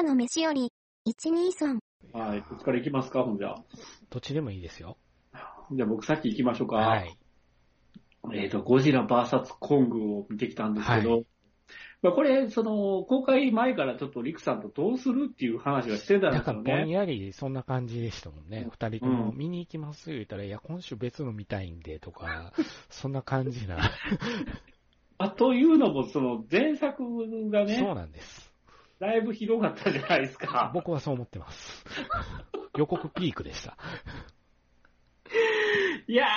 朝の飯より、123。はい。こっちから行きますか、ほんじゃ。どっちでもいいですよ。じゃあ僕さっき行きましょうか。はい。えっ、と、ゴジラ VS コングを見てきたんですけど、はまあこれ、その、公開前からちょっとリクさんとどうするっていう話はしてたんですよなんかぼんね。やりそんな感じでしたもんね。二人とも見に行きます言ったら、いや、今週別の見たいんでとか、そんな感じな。あというのも、その前作がそうね、なんです。だいぶひどかったじゃないですか。僕はそう思ってます。予告ピークでした。いやー、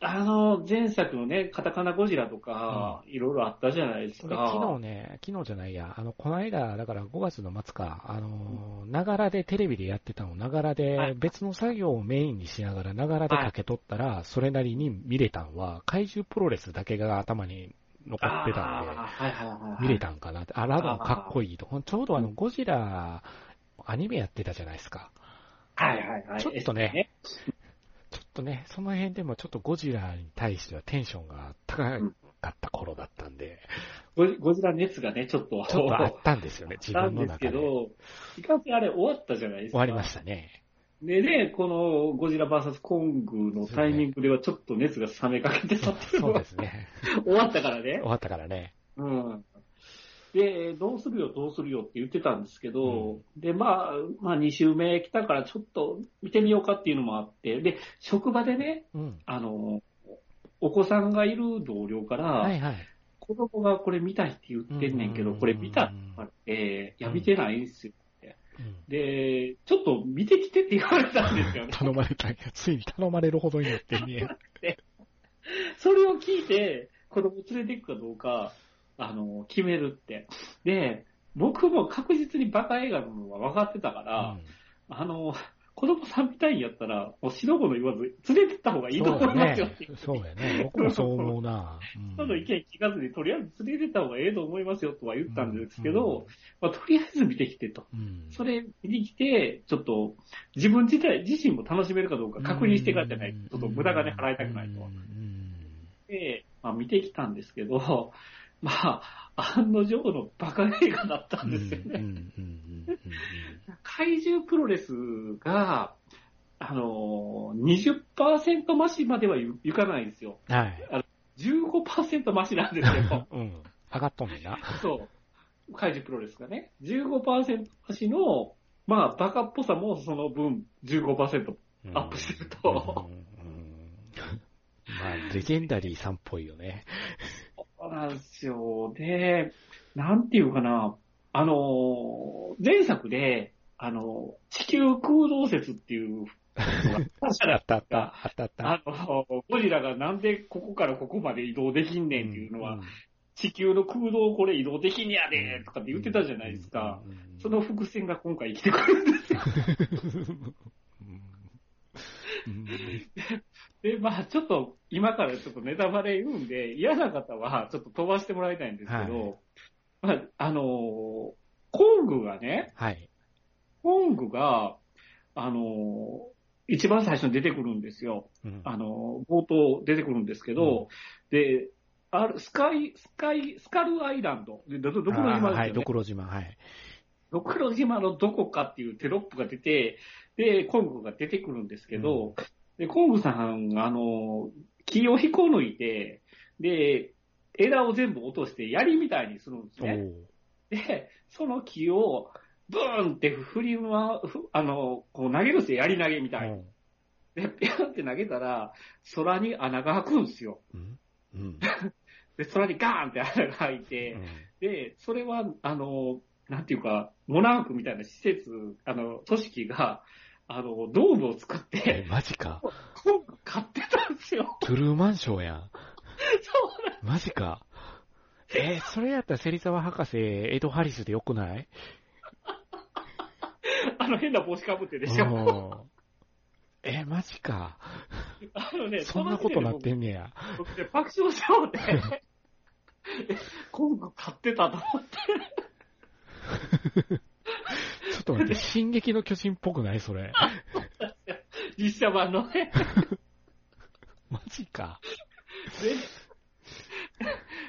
あの、前作のね、カタカナゴジラとか、いろいろあったじゃないですか。昨日ね、昨日じゃないや、あの、この間、だから5月の末か、あの、ながらでテレビでやってたのをながらはでい別の作業をメインにしながらながらでかけとったら、それなりに見れたんは、怪獣プロレスだけが頭に残ってたんで。見れたんかなって。あ、ラドンかっこいいと。ちょうどあの、ゴジラ、アニメやってたじゃないですか。はいはいはい。ちょっとねちょっとね、その辺でもちょっとゴジラに対してはテンションが高かった頃だったんで、ゴジゴジラ熱がね、ちょっと、ちょっとあったんですよね、自あったん分の中で。ですけ終ど、いかんせんあれ終わったじゃないですか。わりましたね。でね、このゴジラ VS コングのタイミングではちょっと熱が冷めかけてたっていうそうですね。終わったからね終。わったからね。うん。で、どうするよ、どうするよって言ってたんですけど、で、まあ、まあ2週目来たからちょっと見てみようかっていうのもあって、で、職場でね、うん。あの、お子さんがいる同僚から、はいはい。子供がこれ見たいって言ってんねんけど、うんこれ見たって言われて、いや、見てないんですよ。うんで、ちょっと見てきてって言われたんですよね。頼まれたんや。ついに頼まれるほどになってんねや。それを聞いて、子供連れて行くかどうか、あの、決めるって。で、僕も確実にバカ映画なのは分かってたから、あの、子供さん見たいんやったら、もう白子の言わず、連れてった方がいいと思いますよっていう。そうやね。僕もそう思うな。うん。その意見聞かずに、とりあえず連れてった方がええと思いますよとは言ったんですけど、うん。まあ、とりあえず見てきてと。うん。それ見に来て、ちょっと自分自体、自身も楽しめるかどうか確認してからじゃない。と、ちょっと無駄金払いたくないと。で、まあ、見てきたんですけど、まあ、案の定のバカ映画だったんですよね。うんうんうんうん怪獣プロレスが、あのー、20%増しまではいいかないんですよ。うんはい。15%増しなんですよ。うん。上がっとんねんな。そう。怪獣プロレスがね。15%増しの、まあ、バカっぽさもその分15%アップしてると。うんうんまあ、レジェンダリーさんっぽいよね。そうなんですよ。で、なんていうかな、あの、前作で、あの、地球空洞説っていう あったったあった、あったあの、ゴジラがなんでここからここまで移動できんねんっていうのは、地球の空洞これ移動できんやでとかって言ってたじゃないですか。。うんうんうんその伏線が今回生きてくるんですよ。う んで、まあちょっと今からちょっとネタバレ言うんで、嫌な方はちょっと飛ばしてもらいたいんですけど、まああの、コングがね、はい。コングが、あの、一番最初に出てくるんですよ。うんあの、冒頭出てくるんですけど、で、ある、スカイ、スカイ、スカルアイランド。でど、どこの島ですよね？はい、ドクロ島、はい。ドクロ島のどこかっていうテロップが出て、で、コングが出てくるんですけど、で、コングさん、あの、木を引こ抜いて、で、枝を全部落として槍みたいにするんですおね。ーで、その木を、ブーンって振りま、ふあの、こう投げるんですよ、槍投げみたいに。で、ピャンって投げたら、空に穴が開くんですよ。うんうん で、空にガーンって穴が開いて、で、それは、あの、なんていうか、モナークみたいな施設、あの、組織が、あの、ドームを作っえて、、マジか？コング買ってたんですよ。トゥルーマンショーやん。そうなんマジか？えーそれやったら芹沢博士、エド・ハリスでよくない？あの変な帽子かぶってでしょ。うんえーマジか？あのね、そんなことなってんんねや。僕ね、爆笑しちゃうね。えコング買ってたと思って。ちょっと待って、進撃の巨人っぽくないそれ。実写版のね。マジか。で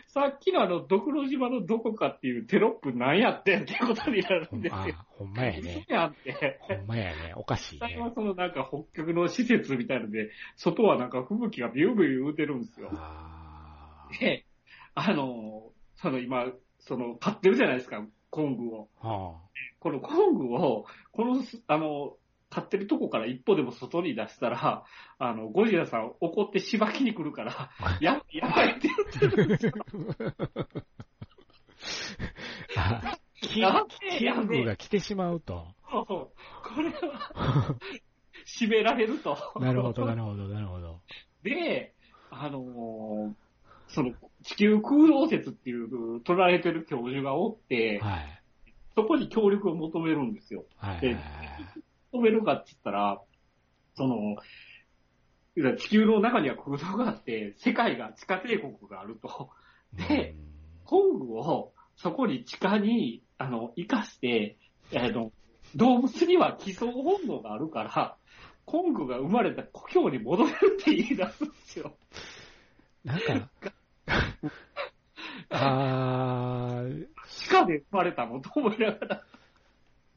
さっきのあの、ドクロ島のどこかっていうテロップなんやってんってことになるほんんですよ。あほんまやね。嘘やんって。ほんまやね。おかしい実際はね。そのなんか北極の施設みたいので、外はなんか吹雪がビュービュー言うてるんですよ。あで、あの、その今、その、買ってるじゃないですか、コングを。ーはこのコングを、このす、あの、買ってるとこから一歩でも外に出したら、あの、ゴジラさん怒ってしばきに来るから、や、やばいって言ってるんですよ。ああキングが来てしまうと。これは、締められると。なるほど、なるほど、なるほど。で、あのーその、地球空洞説っていう捉えてる教授がおって、はい。そこに協力を求めるんですよ。はい。で求めるかって言ったら、その、地球の中には空洞があって、世界が地下帝国があると。でコングをそこに地下に、あの、生かして、あの、動物には寄贈本能があるから、コングが生まれた故郷に戻れるって言い出すんですよ。なんか、あー地下で生まれたの？と思いながら。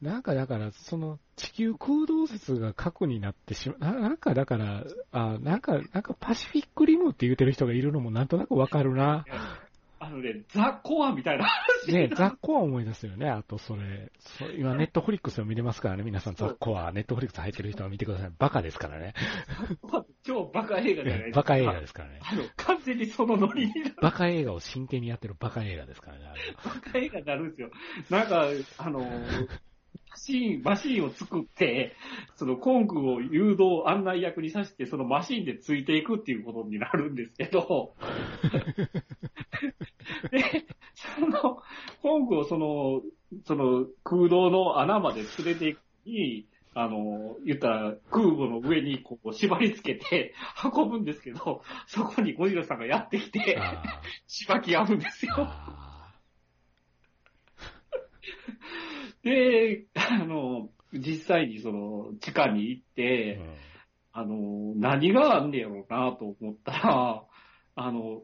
なんかだから、その地球空洞説が核になってしまう。ななんかだから、あなんか、なんかパシフィックリムって言ってる人がいるのもなんとなくわかるな。あのね、ザ・コアみたいな話。ね、ザッコは思い出すよね。あとそれ、そう今ネットフリックスを見れますからね。皆さんザッコはネットフリックス入ってる人は見てください。バカですからね。超バカ映画じゃないですか。バカ映画ですからね。あの、完全にそのノリになる。バカ映画を真剣にやってるバカ映画ですからね。バカ映画になるんですよ。なんか、あの、マシーン、マシーンを作って、そのコングを誘導案内役にさして、そのマシーンでついていくっていうことになるんですけど、で、その、コングをその、その空洞の穴まで連れていくに、あの、言ったら空母の上にこう縛り付けて 運ぶんですけど、そこにゴジラさんがやってきて、あしばき合うんですーよ。あ で、あの、実際にその地下に行っーて、うん。あの、何があんねやろうなと思ったら、あの、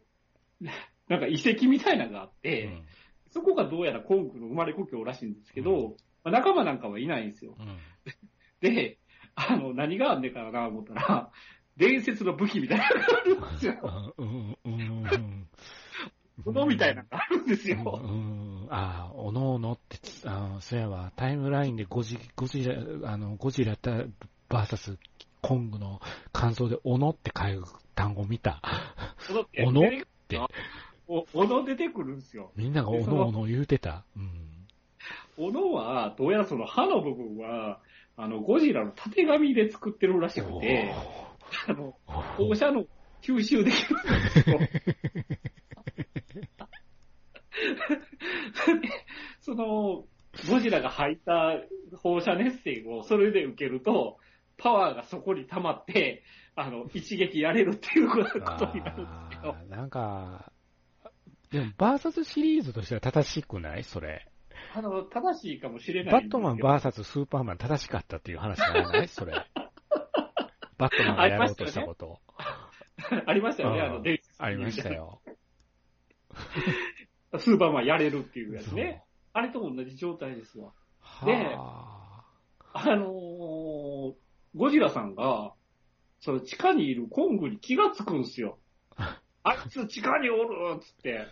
なんか遺跡みたいなのがあって、うん。そこがどうやらコングの生まれ故郷らしいんですけど、まあ仲間なんかはいないんですよ。うんで、あの、何があんねんからなと思ったら、伝説の武器みたいなのがあるんですよ。うんうんうんうん斧みたいなのがあるんですうんよ。うんああ、おのおのって、あそうやわ、タイムラインでゴジゴジラ、あの、ゴジラたバーサスコングの感想で、おのって書く単語見た。斧って斧って、お斧出てくるんですよ。みんながおのおの言うてた。うん。斧は、どうやらその刃の部分は、あの、ゴジラの縦紙で作ってるらしくて、あの、放射能吸収できるんです その、ゴジラが吐いた放射熱線をそれで受けると、パワーがそこに溜まって、あの、一撃やれるっていうことになるんですけどなんか、でも、バーサスシリーズとしては正しくない？それ。あの、正しいかもしれないバッ。トマンバーサススーパーマン正しかったっていう話じゃない？それ。バットマンがやろうとしたこと。ありましたよね、うんあの、伝説ありましたよ。スーパーマンやれるっていうやつね。あれと同じ状態ですわ。はでああのーゴジラさんが、その地下にいるコングに気がつくんですよ。あいつ地下におるっつって。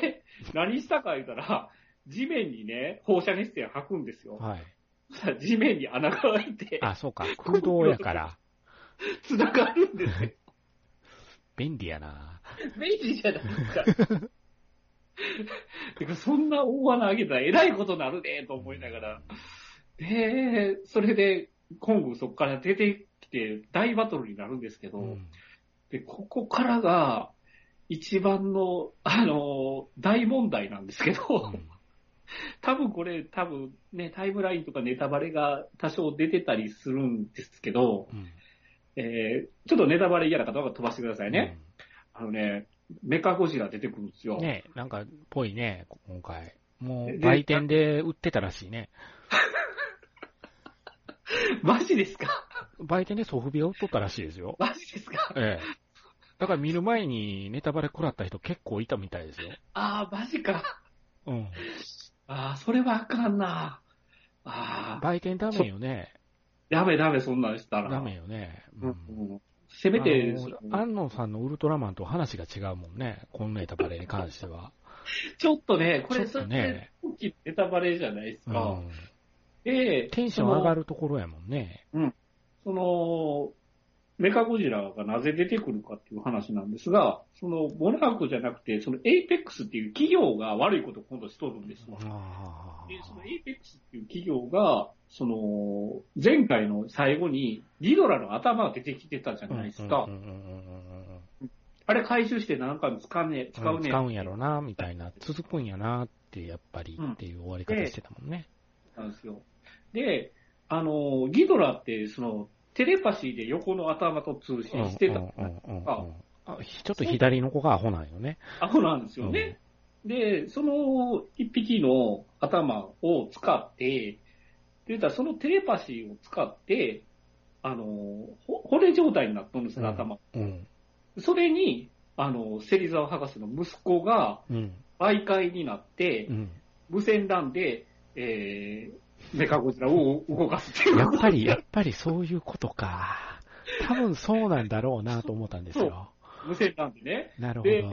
で、何したか言ったら、地面にね、放射熱線吐くんですよ。はい。地面に穴が開いて、あ、そうか。空洞やから。繋がるんですよ。便利やな。便利じゃないですか。てか、そんな大穴開けたらえらいことなるね、と思いながら。で、それで、コングそこから出てきて大バトルになるんですけど、うん。で、ここからが、一番の、あの、大問題なんですけど、うん 多分これ、多分ね、タイムラインとかネタバレが多少出てたりするんですけど、うんえー、ちょっとネタバレ嫌な方は飛ばしてくださいね。。あのね、メカゴジラ出てくるんですよ。うんねなんか、ぽいね、今回。もう、で売店で売ってたらしいね。マジですか？売店でソフビが売っとったらしいですよ。マジですか？えだから見る前にネタバレ食らった人結構いたみたいですよ。ああ、マジか。うん。ああ、それはあかんな。ああ、売店ダメよね。ダメダメ、そんなんしたら。ダメよね。ううんん。うん。せめて、安野さんのウルトラマンと話が違うもんね。このネタバレに関しては。ちょっとね、これ、そきいネタバレじゃないですか。うん。で、テンション上がるところやもんね。その、メカゴジラがなぜ出てくるかっていう話なんですが、その、モナークじゃなくて、そのエイペックスっていう企業が悪いことを今度しとるんですよ。あで、そのエイペックスっていう企業が、その、前回の最後に、ギドラの頭が出てきてたじゃないですかうん。うんうんうんうんあれ回収して何かに使うね、使うね。使うんやろな、みたいな。続くんやなって、やっぱりっていう終わり方してたもんね。なんですよ。で、あの、ギドラって、その、テレパシーで横の頭と通信してたちょっと左の子がアホなんよね。アホなんですよね。で、その一匹の頭を使って、でたらそのテレパシーを使って、あの、ほ骨状態になったんですよ、うん頭。うん。それに、あの、芹沢博士の息子がうん。媒介になってう、ん。無線 LAN で、えー、メカゴジラを動かすっていう。やっぱり、やっぱりそういうことか。多分そうなんだろうなと思ったんですよ。無線 LAN でね。なるほでど。、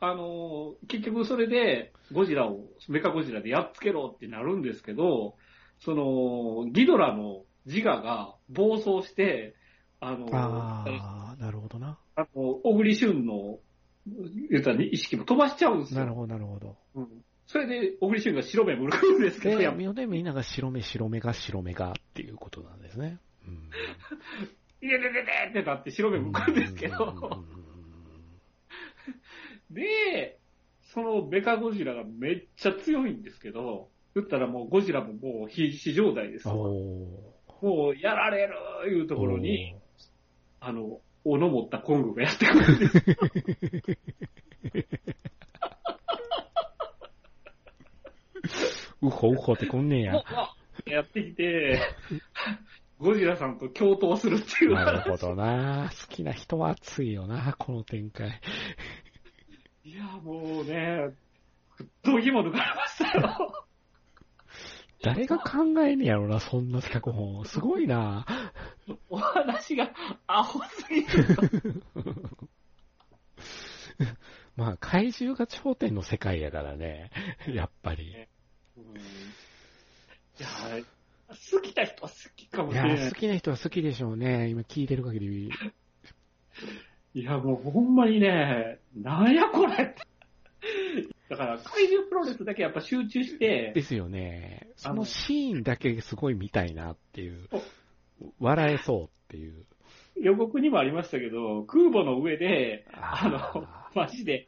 あの、結局それで、ゴジラを、メカゴジラでやっつけろってなるんですけど、その、ギドラの自我が暴走して、あの、あああ、なるほどな。の、小栗旬の、言ったら意識も飛ばしちゃうんですよ。なるほど、なるほど。うんそれで、小栗旬が白目向くんですけど、で、やでみんなが白目、白目が、白目がっていうことなんですね。うん。いやでででってなって白目向くんですけど、うんで、そのメカゴジラがめっちゃ強いんですけど、言ったらもうゴジラももう必死状態ですもうやられるいうとーころに、あの、斧持ったコングがやってくるんです。うほうほってこんねんや。やってきて、ゴジラさんと共闘するっていう。なるほどな。好きな人は熱いよな、この展開。いや、もうね、どぎも抜かれましたよ。誰が考えんねやろな、そんな脚本。すごいな。お話がアホすぎる。まあ、怪獣が頂点の世界やからね。やっぱり。うんいや、好きな人は好きかもいしれないや、好。きな人は好きでしょうね。今聞いてる限り。いや、もうほんまにね、なんやこれ。だから、怪獣プロレスだけやっぱ集中して、ですよね。そあののシーンだけすごい見たいなっていうお。笑えそうっていう。予告にもありましたけど、空母の上で、あのあ、マジで、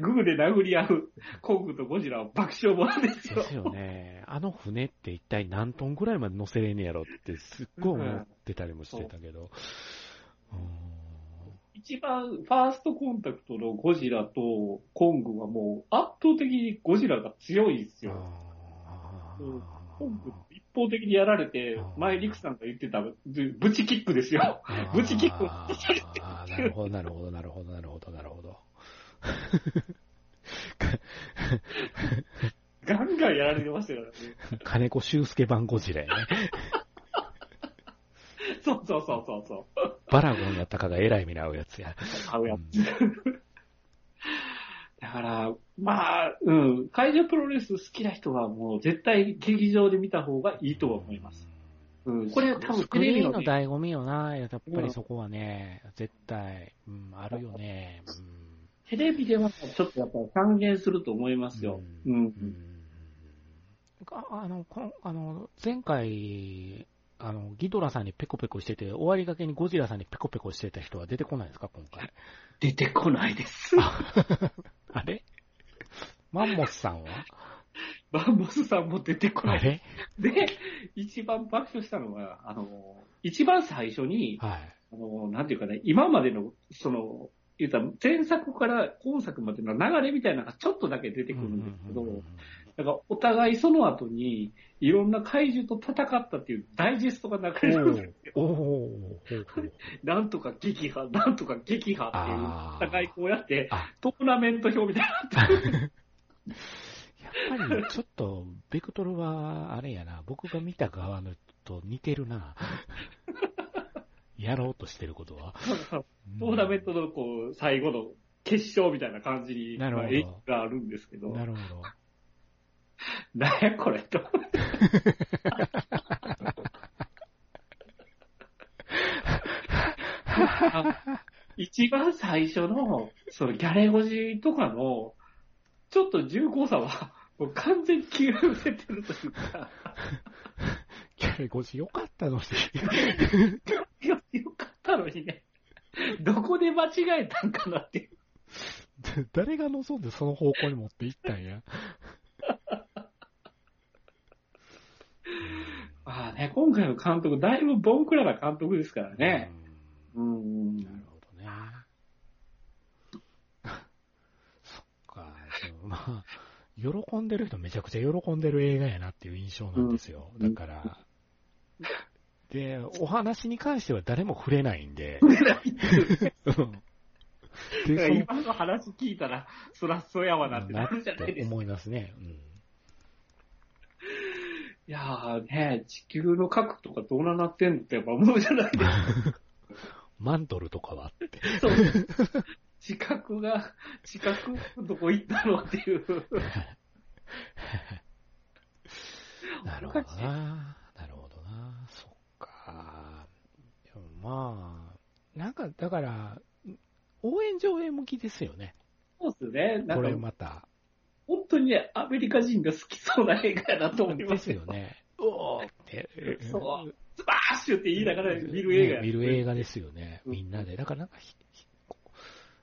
グーで殴り合うコングとゴジラは爆笑ものですよ。ですよね。あの船って一体何トンぐらいまで乗せれんねやろってすっごい思ってたりもしてたけど。うーん一番ファーストコンタクトのゴジラとコングはもう圧倒的にゴジラが強いんですよ。あうんコングー一方的にやられて前リクさんが言ってたブブチキックですよ。ブチキックなるほど、なるほど、なるほど、なるほど、なるほど。ガンガンやられてましたからね。金子修介版ゴジラやね。そうそうそうそうそう。バラゴンやったかがえらい目に遭うやつや。買うやつ。だから、まあ、うん、怪獣プロレス好きな人はもう絶対劇場で見た方がいいとは思います。うん、これ多分スクリーンのね醍醐味よな。やっぱりそこはね、絶対、うん、あるよね。テレビではちょっとやっぱり還元すると思いますよ。うん。ああの、このあの、前回、あの、ギドラさんにペコペコしてて、終わりがけにゴジラさんにペコペコしてた人は出てこないですか、今回。出てこないです。あ れ？マンモスさんは？バンボスさんも出てこない。あれ？で、一番爆笑したのが、あの、一番最初に、はい。あの、なんていうかね、今までの、その、言ったら前作から今作までの流れみたいなのがちょっとだけ出てくるんですけど、だからお互いその後にいろんな怪獣と戦ったっていうダイジェストが流れるんですよ。おお なんとか撃破、なんとか撃破っていう、お互いこうやってあ、トーナメント表みたいになってる。やっぱりちょっと、ベクトルは、あれやな、僕が見た側のと似てるな。やろうとしてることは？トーナメントのこう、最後の決勝みたいな感じに、なるほどがあるんですけど、なるほど。なんやこれと。一番最初の、そのギャレゴジとかの、ちょっと重厚さは、もう完全に消えてるというか、キャレゴジよかったのに。のにね、どこで間違えたんかなっていう。誰が望んでその方向に持っていったんや。まあね、今回の監督、だいぶボンクラな監督ですからね。うんうん。なるほどね。そっか、まあ、喜んでる人めちゃくちゃ喜んでる映画やなっていう印象なんですよ。うんだから、で、お話に関しては誰も触れないんで、触れないっていうんだで、今の話聞いたら、そらそうやわなってなるじゃないですか。思いますね。うんいやーね、地球の核とかどうなってんのってやっぱ思うじゃないですか。マントルとかはって。そう。地殻が、地殻どこ行ったのっていう。なるほどな。なるほどな。そっか。でもまあ、なんか、だから、応援上映向きですよね。そうですね。なこれまた。本当にね、アメリカ人が好きそうな映画やなと思いまですすよ。よね。おーって。そうスマッシュって言いながら見る映画やね見る映画ですよね。みんなで。だからなんか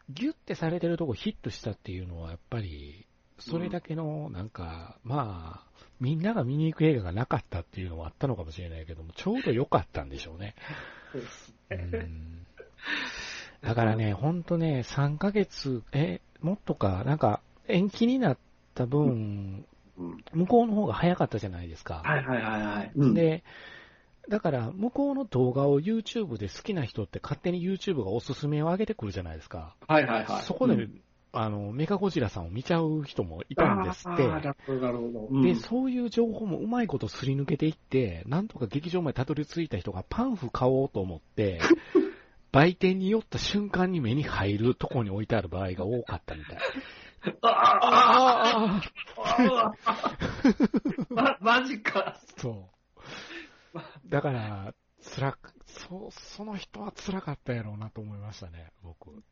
ギュッてされてるとこヒットしたっていうのは、やっぱり、それだけの、なんか、まあ、みんなが見に行く映画がなかったっていうのはあったのかもしれないけども、ちょうど良かったんでしょうね。だからね、ほんとね、3ヶ月、え、もっとか、なんか、延期になった分、うん向こうの方が早かったじゃないですか。はいはいはいはい。うん、で、だから、向こうの動画を YouTube で好きな人って勝手に YouTube がおすすめを上げてくるじゃないですか。はいはいはい。そこで、うんあの、メカゴジラさんを見ちゃう人もいたんですって。なるほど、なるほど。うんで、そういう情報もうまいことすり抜けていって、なんとか劇場までたどり着いた人がパンフ買おうと思って、売店に寄った瞬間に目に入るとこに置いてある場合が多かったみたい。あああああ ま、マジか。そう。だから、辛く、そ、その人は辛かったやろうなと思いましたね、僕。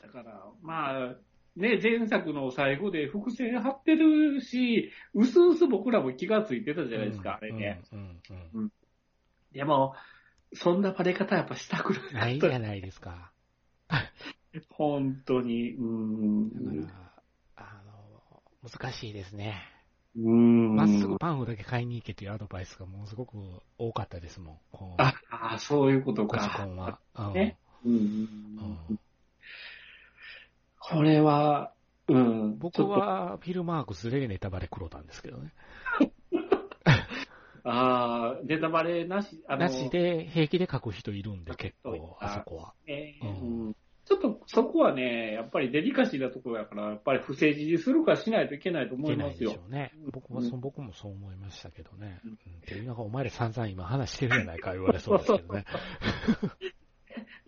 だから、まあ、ね、前作の最後で伏線張ってるし、うすうす僕らも気がついてたじゃないですか、あれね。うん、うん、うん。でも、そんなバレ方やっぱしたくなないじゃないですか。本当に、うーん。だから、あの、難しいですね。うーん。まっすぐパンフだけ買いに行けというアドバイスがものすごく多かったですもん。あ、あそういうことコジコか。ンは。うんねうんうんううんんこれは、うん。僕はフィルマークスでネタバレ黒たんですけどね。ああ、ネタバレなし、あの、なしで平気で書く人いるんで結構、あそこは。ちょっとそこはね、やっぱりデリカシーなところやから、やっぱり不正事にするかしないといけないと思いますよいけないでしょ。うね。僕もそ、うん僕もそう思いましたけどね。ううんん。っていうのがお前ら散々今話してるじゃないか言われそうですけどね。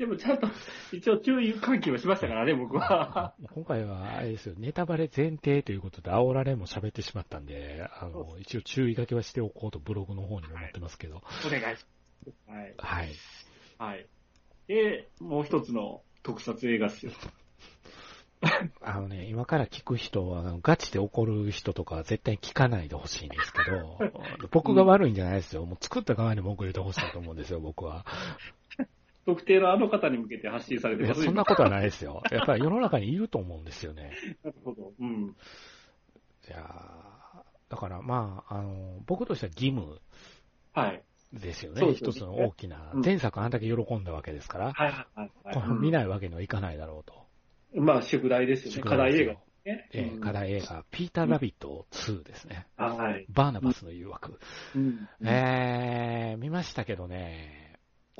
でもちゃんと、一応注意喚起をしましたからね、僕は。今回は、あれですよ、ネタバレ前提ということで、煽られも喋ってしまったんで、あの、一応注意書きはしておこうとブログの方にも思ってますけど。お願いします。はい。はい。はい。で、もう一つの特撮映画っすよ。あのね、今から聞く人は、ガチで怒る人とかは絶対聞かないでほしいんですけど、僕が悪いんじゃないですよ。もう作った側に文句言ってほしいと思うんですよ、僕は。特定のあの方に向けて発信されてますそんなことはないですよ。やっぱり世の中にいると思うんですよね。なるほど。うん。いやーだからまあ、あの、僕としては義務はい。ですよね。一つの大きなうん、前作あんだけ喜んだわけですから、はいはいはい、見ないわけにはいかないだろうと。まあ、宿題ですよね。宿課題映画。ね。え課題映画、ピーター・ラビット2ですね。はい。バーナバスの誘惑。うんえー、見ましたけどね。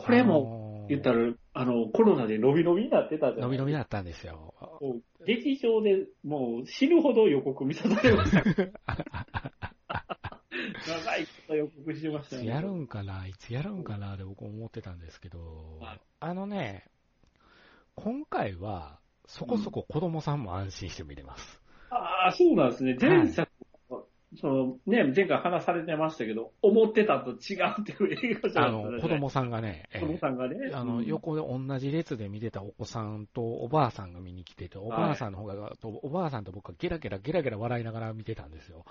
これも、言ったら、ら、あの、コロナで伸び伸びになってたじゃない伸び伸びだったんですよ。劇場でもう死ぬほど予告見さされました。長いこと予告してましたよね。やるんかないつやるんかなって僕思ってたんですけどはい、あのね、今回は、そこそこ子供さんも安心して見れます。ああ、そうなんですね。前作、そのね、前回話されてましたけど、思ってたと違うっていう映画じゃあないの、子供さんがね、え子供さんがね。ーあの、うん横で同じ列で見てたお子さんとおばあさんが見に来てて、おばあさんの方が、とおばあさんと僕はゲラゲラゲラゲラ笑いながら見てたんですよ。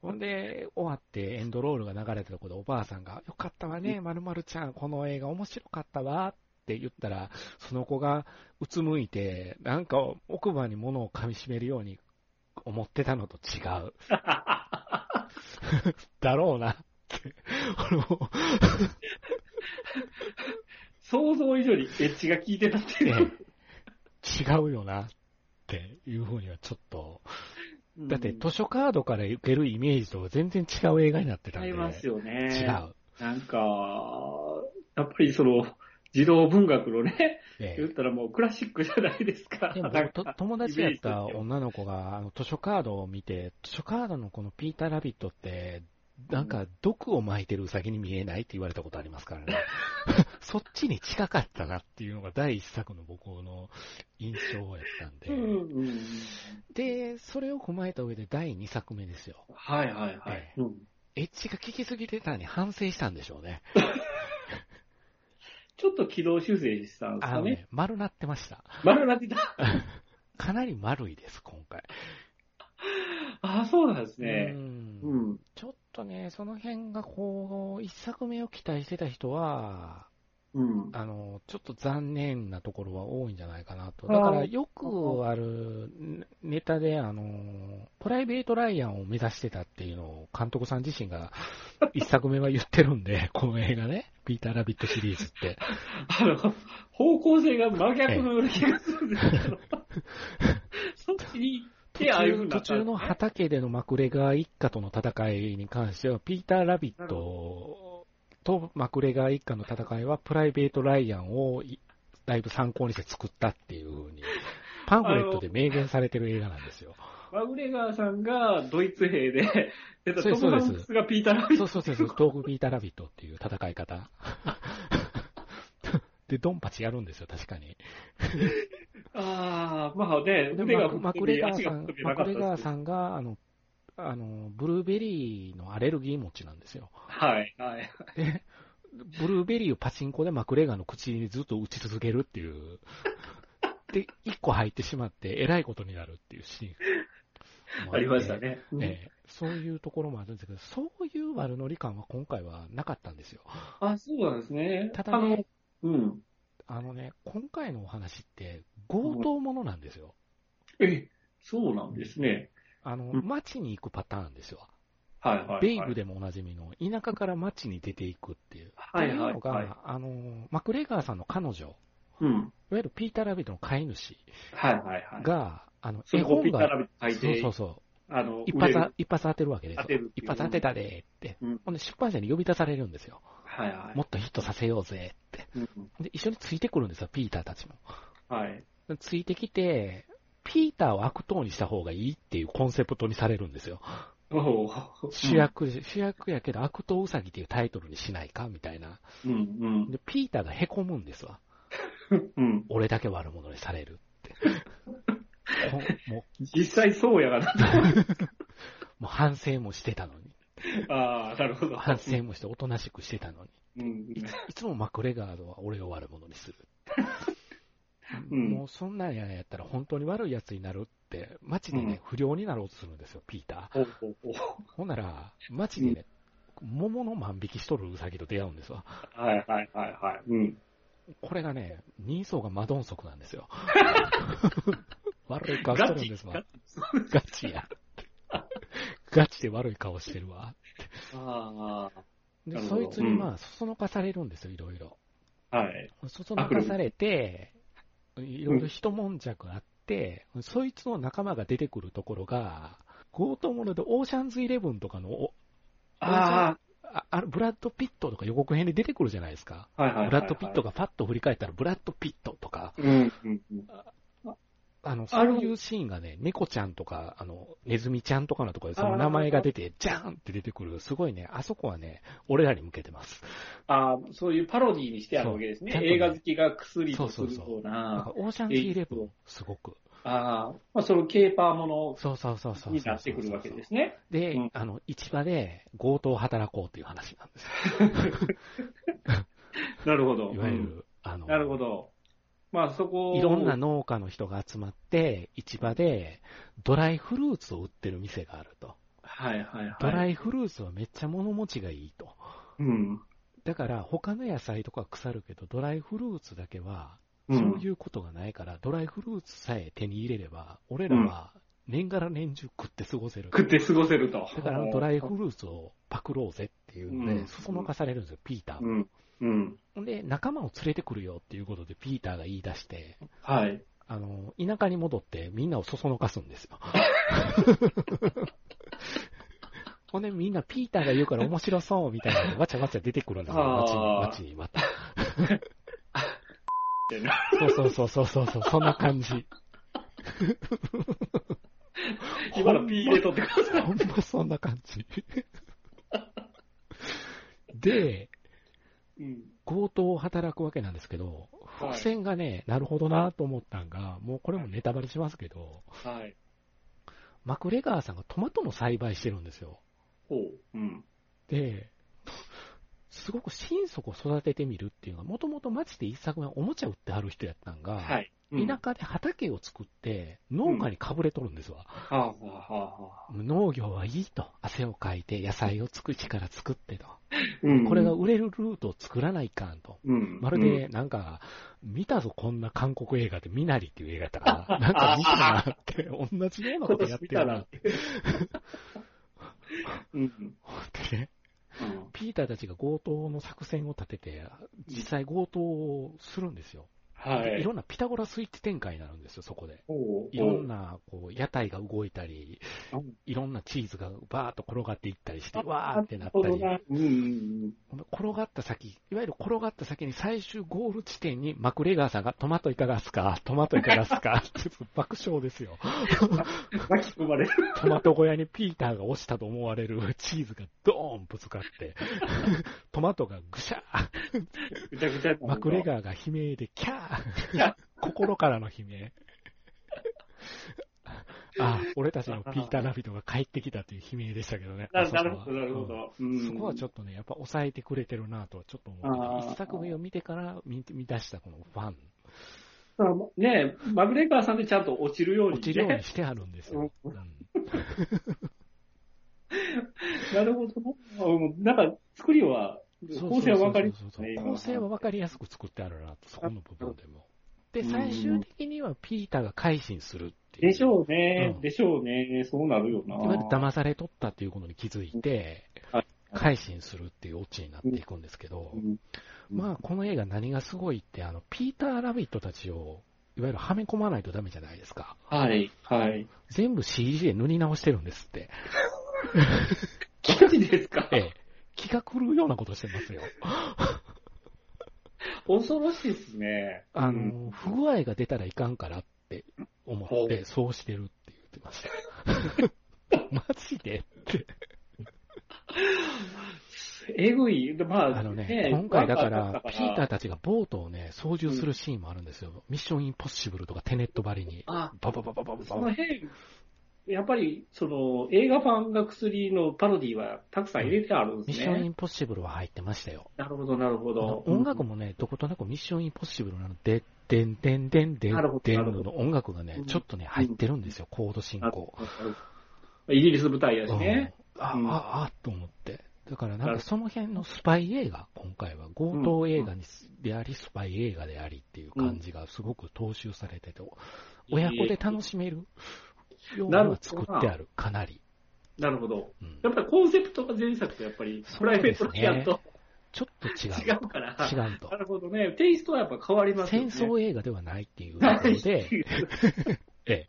ほんで、終わってエンドロールが流れたところでおばあさんが、よかったわね、まるまるちゃん、この映画面白かったわって言ったら、その子がうつむいて、なんか奥歯に物を噛み締めるように思ってたのと違う。だろうなって。俺も想像以上にエッジが効いてたっていえう。え違うよなっていうふうにはちょっと、うんだって図書カードから受けるイメージと全然違う映画になってたんで。違いますよね。違う。なんか、やっぱりその、児童文学のね、え言ったらもうクラシックじゃないですか。えでも友達やった女の子があの図書カードを見て、図書カードのこのピーター・ラビットって、なんか毒を巻いてるウサギに見えないって言われたことありますからね。そっちに近かったなっていうのが第一作の僕の印象やったんで。うんうんうんで、それを踏まえた上で第2作目ですよ。はいはいはいえ。うんエッジが効きすぎてたに反省したんでしょうね。ちょっと軌道修正したんですかね。ね、丸なってました。丸なってた？かなり丸いです、今回。ああ、そうなんですうね。んうん。ちょっとね、その辺がこう、一作目を期待してた人は、うん。あの、ちょっと残念なところは多いんじゃないかなと。だからよくあるネタで、あの、プライベートライアンを目指してたっていうのを監督さん自身が一作目は言ってるんで、この映画ね、ピーター・ラビットシリーズって。あの、方向性が真逆のような気がするんですけど。そっちに途中途中の畑でのマクレガー一家との戦いに関しては、ピーター・ラビットとマクレガー一家の戦いは、プライベート・ライアンをいだいぶ参考にして作ったっていうふうに、パンフレットで明言されてる映画なんですよ。マグレガーさんがドイツ兵で、で そうですトム・ハンクスがピーター・ラビット。そうそうそうそう、トーク・ピーター・ラビットっていう戦い方。で、ドンパチやるんですよ、確かに。ああ、まあね、で腕がマクレガーさんマクレガーさんが、あの、あの、ブルーベリーのアレルギー持ちなんですよ。はい、はい。で、ブルーベリーをパチンコでマクレガーの口にずっと打ち続けるっていう。で、一個入ってしまって、えらいことになるっていうシーン。ありましたね。うんええそういうところもあるんですけど、そういう悪乗り感は今回はなかったんですよ。あ、そうなんですね。ただねあの、うん。あのね、今回のお話って強盗ものなんですよ。え、そうなんですね。あの、うん街に行くパターンですよ。はい、はい。ベイブでもおなじみの、田舎から街に出ていくっていう。はいっていうのが、はいあの、マクレガーさんの彼女、いわうん。ゆるピーター・ラビットの飼い主はい、はい、はい。が、あの、そ絵本がそうて、そうそう、あの、一発一発当てるわけですよ一発当てたでって。うんほんで出版社に呼び出されるんですよ。はい、はい。もっとヒットさせようぜって。うんで、一緒についてくるんですよ、ピーターたちも。はい。でついてきて、ピーターを悪党にした方がいいっていうコンセプトにされるんですよ。主。役、主役やけど悪党ウサギっていうタイトルにしないかみたいな。うん、うん。で、ピーターが凹むんですわ。うん。俺だけ悪者にされるって。も実際そうやがな。う、もう反省もしてたのに。ああ、なるほど。反省もしておとなしくしてたのに。うん。いつもマクレガードは俺を悪者にする。うんもうそんなんややったら本当に悪い奴になるって、街でね、不良になろうとするんですよ、ピーター。ほうほうほんなら、街でね、桃の万引きしとるウサギと出会うんですわ。はいはいはいはい。うん。これがね、人相がマドンソクなんですよ。悪い顔しとるんですわ。ガチや。ガチで悪い顔してるわ。あで、なるほどそいつにまあ、そそのかされるんですよ、いろいろ。あ、はい。そそのかされて、いろいろ一悶着あって、そいつの仲間が出てくるところが、強盗ものでオーシャンズイレブンとかの、おあああブラッド・ピットとか予告編で出てくるじゃないですか。あ、はいはいはいはい。ブラッド・ピットがパッと振り返ったら、ブラッド・ピットとか、うん、うん、うん。あの、そういうシーンがね、猫ちゃんとか、あの、ネズミちゃんとかのところでその名前が出て、ジャーンって出てくる。すごいね、あそこはね、俺らに向けてます。ああ、そういうパロディーにしてあるわけですね。ね映画好きが薬とするようそうそうそうな。オーシャンズイレブン、すごく。ああ、まあそのケーパーものそうそうそうそう。になってくるわけですね。で、うんあの、市場で強盗を働こうという話なんです なるほど。よ。いわゆうんる、あの、なるほど。まあそこいろんな農家の人が集まって、市場でドライフルーツを売ってる店があると。はいはいはい。ドライフルーツはめっちゃ物持ちがいいと。うん。だから他の野菜とか腐るけど、ドライフルーツだけは、うんそういうことがないから、ドライフルーツさえ手に入れれば、俺らは年がら年中食って過ごせる。食って過ごせると。だからドライフルーツをパクろうぜっていうので、うんそそのかされるんですよ、ピーターが。うん。うん。ほんで、仲間を連れてくるよっていうことでピーターが言い出して、はい。あの、田舎に戻ってみんなをそそのかすんですよ。ほんでみんなピーターが言うから面白そうみたいなわちゃわちゃ出てくるんですよ、街に、街にまた。そ うそうそうそうそう、そんな感じ。今の P 入れとってください。ほんまそんな感じ。で、うん。強盗を働くわけなんですけど、はい伏線がね、なるほどなと思ったんが、もうこれもネタバレしますけど、はい。マクレガーさんがトマトの栽培してるんですよ。ほう。うん。で、すごく心底育ててみるっていうのが、もともと町で一作目おもちゃ売ってはる人やったんが、はい。うん田舎で畑を作って農家にかぶれとるんですわ。はあ、はあはあ、農業はいいと。汗をかいて野菜を作りから作ってと。うんこれが売れるルートを作らないかんと。うん。まるで、なんか、見たぞ、こんな韓国映画で、ミナリっていう映画やったから、なんか見たなって、同じようなことやってるなって。うん。ピーターたちが強盗の作戦を立てて、実際強盗をするんですよ。はい。でいろんなピタゴラスイッチ展開になるんですよ、そこで。いろんな、こう、屋台が動いたりうん、いろんなチーズがバーッと転がっていったりして、わーってなったり、転がった先、いわゆる転がった先に最終ゴール地点にマクレガーさんがトマトいかがっすかトマトいかがっすかって爆笑ですよ。うん。巻き込まれる。トマト小屋にピーターが押したと思われるチーズがドーンぶつかって、トマトがぐしゃーぐちゃぐちゃマクレガーが悲鳴でキャー心からの悲鳴。あ、俺たちのピーター・ラビットが帰ってきたという悲鳴でしたけどね。ななるほど、なるほど。うんそこはちょっとね、やっぱ抑えてくれてるなとはちょっと思あーってて、一作目を見てから見見出したこのファン、あねマグレガーさんでちゃんと落ちるようにね。落ちるようにしてあるんですよ。ううん なるほどなんか、作りは、構成は分かりますね。構成は分かりやすく作ってあるなと、そこの部分でも。で、うん最終的にはピーターが改心するっていう。でしょうね、うんでしょうね。そうなるよな。いわゆる騙されとったっていうことに気づいてはい、改心するっていうオチになっていくんですけどう、んまあ、この映画何がすごいって、あの、ピーター・ラビットたちを、いわゆるはめ込まないとダメじゃないですか。はい、はい。全部 CG で塗り直してるんですって。マジですか？ええ。気が狂うようなことしてますよ。恐ろしいですね。あうんの、不具合が出たらいかんからって思って、そうしてるって言ってました。マジでって。えぐい。でまあ、あのね、今回だから、ピーターー、たちがボートをね、操縦するシーンもあるんですよ。ミッションインポッシブルとかテネットばりに。あ、ババババババその辺、やっぱり、その、映画ファンが薬のパロディはたくさん入れてあるんですね。ミッションインポッシブルは入ってましたよ。なるほど、なるほど。音楽もね、どことなくミッションインポッシブルなので、でんでんでんでんでんの音楽がねう、んちょっとね、入ってるんですよ、コード進行。イギリス舞台やしね。うんあ、うんあ、あ、と思って。だからなんかその辺のスパイ映画、今回は強盗映画にであり、スパイ映画でありっていう感じがすごく踏襲されてて、親子で楽しめるようには作ってある、かなり。なるほど。うんやっぱりコンセプトが前作とやっぱり、プライベートのやと、ちょっと違う。違うから。違うとな。るほどね。テイストはやっぱ変わりますよね。戦争映画ではないっていうとこないろで、ええ。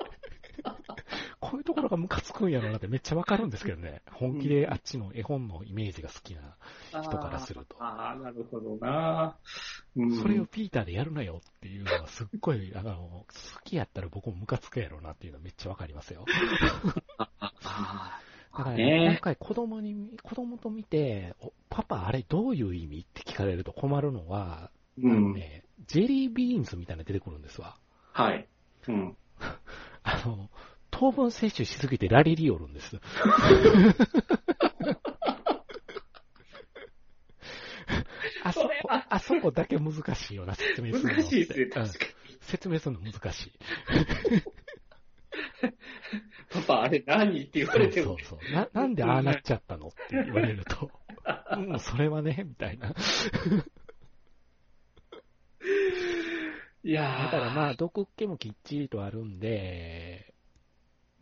こういうところがムカつくんやろなってめっちゃわかるんですけどね。本気であっちの絵本のイメージが好きな人からすると。ああ、なるほどな。うん、それをピーターでやるなよっていうのはすっごい、あの、好きやったら僕もムカつくやろうなっていうのはめっちゃわかりますよ。ああだから、ねね、今回子供に、子供と見て、おパパあれどういう意味って聞かれると困るのは、うん。ね、ジェリービーンズみたいなの出てくるんですわ。はい。うん。あの、糖分摂取しすぎてラリリオるんです。あそこ、あそこだけ難しいよな、説明するの。難しいですね、うん確かに。説明するの難しい。パパ、あれ何って言われてもそう。そうな。なんでああなっちゃったのって言われると、うん、それはね、みたいな。いやだからまあ、毒っ気もきっちりとあるんで、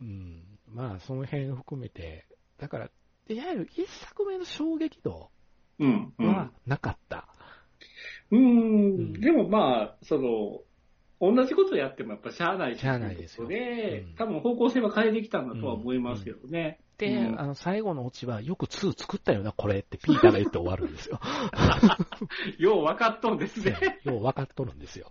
うん、まあ、その辺含めて、だから、いわゆる一作目の衝撃度うん。うんはなかった。うーうんん、でもまあ、その、同じことやってもやっぱしゃあないしゃあないですよで、うん多分方向性は変えてきたんだとは思いますけどね。で、うんあの、最後のオチは、よく2作ったよな、これってピーターが言って終わるんですよ。よう分かっとんですね。よう分かっとるんですよ。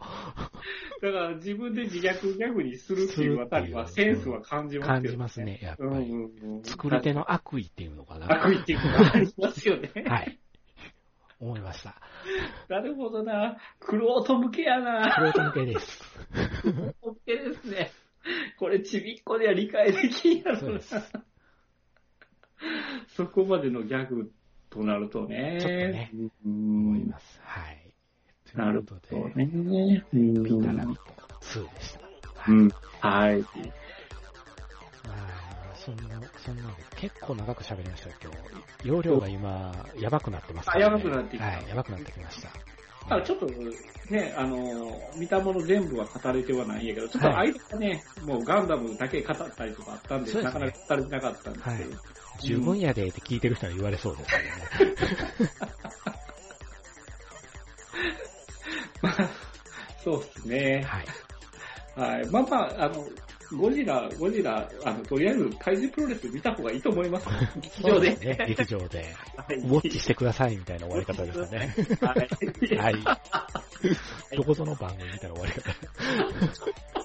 だから自分で自虐ギャグにするっていうあたりはセンスは感じますよね。感じますね、やっぱり。うんうんうん。作り手の悪意っていうのかな。悪意っていうのがありますよね。はい。思いました。なるほどな。クロート向けやな。クロート向けです。クロート向けですね。これちびっこでは理解できんやろなそ。そこまでのギャグとなるとね。ちょっとねうん思います。はい。とないるほどね。うんピーターラビット2でした。はい。うん。はい。まあ、そんな、そんなの結構長く喋りましたけど、容量が今、やばくなってますから、あやばくなってきたはい、やばくなってきました。あちょっとね、あの、見たもの全部は語れてはないんやけど、ちょっとはい間がね、もうガンダムだけ語ったりとかあったんで、ですねなかなか語れてなかったんですけど。十分やでって聞いてる人に言われそうですけどね。まあ、そうですね。はい。はい。まあまあ、あの、ゴジラ、ゴジラ、あの、とりあえず怪獣プロレス見た方がいいと思います。劇場で。ね、劇場で。はいウォッチしてくださいみたいな終わり方ですよね。はい。はい。どこぞの番組みたいな終わり方。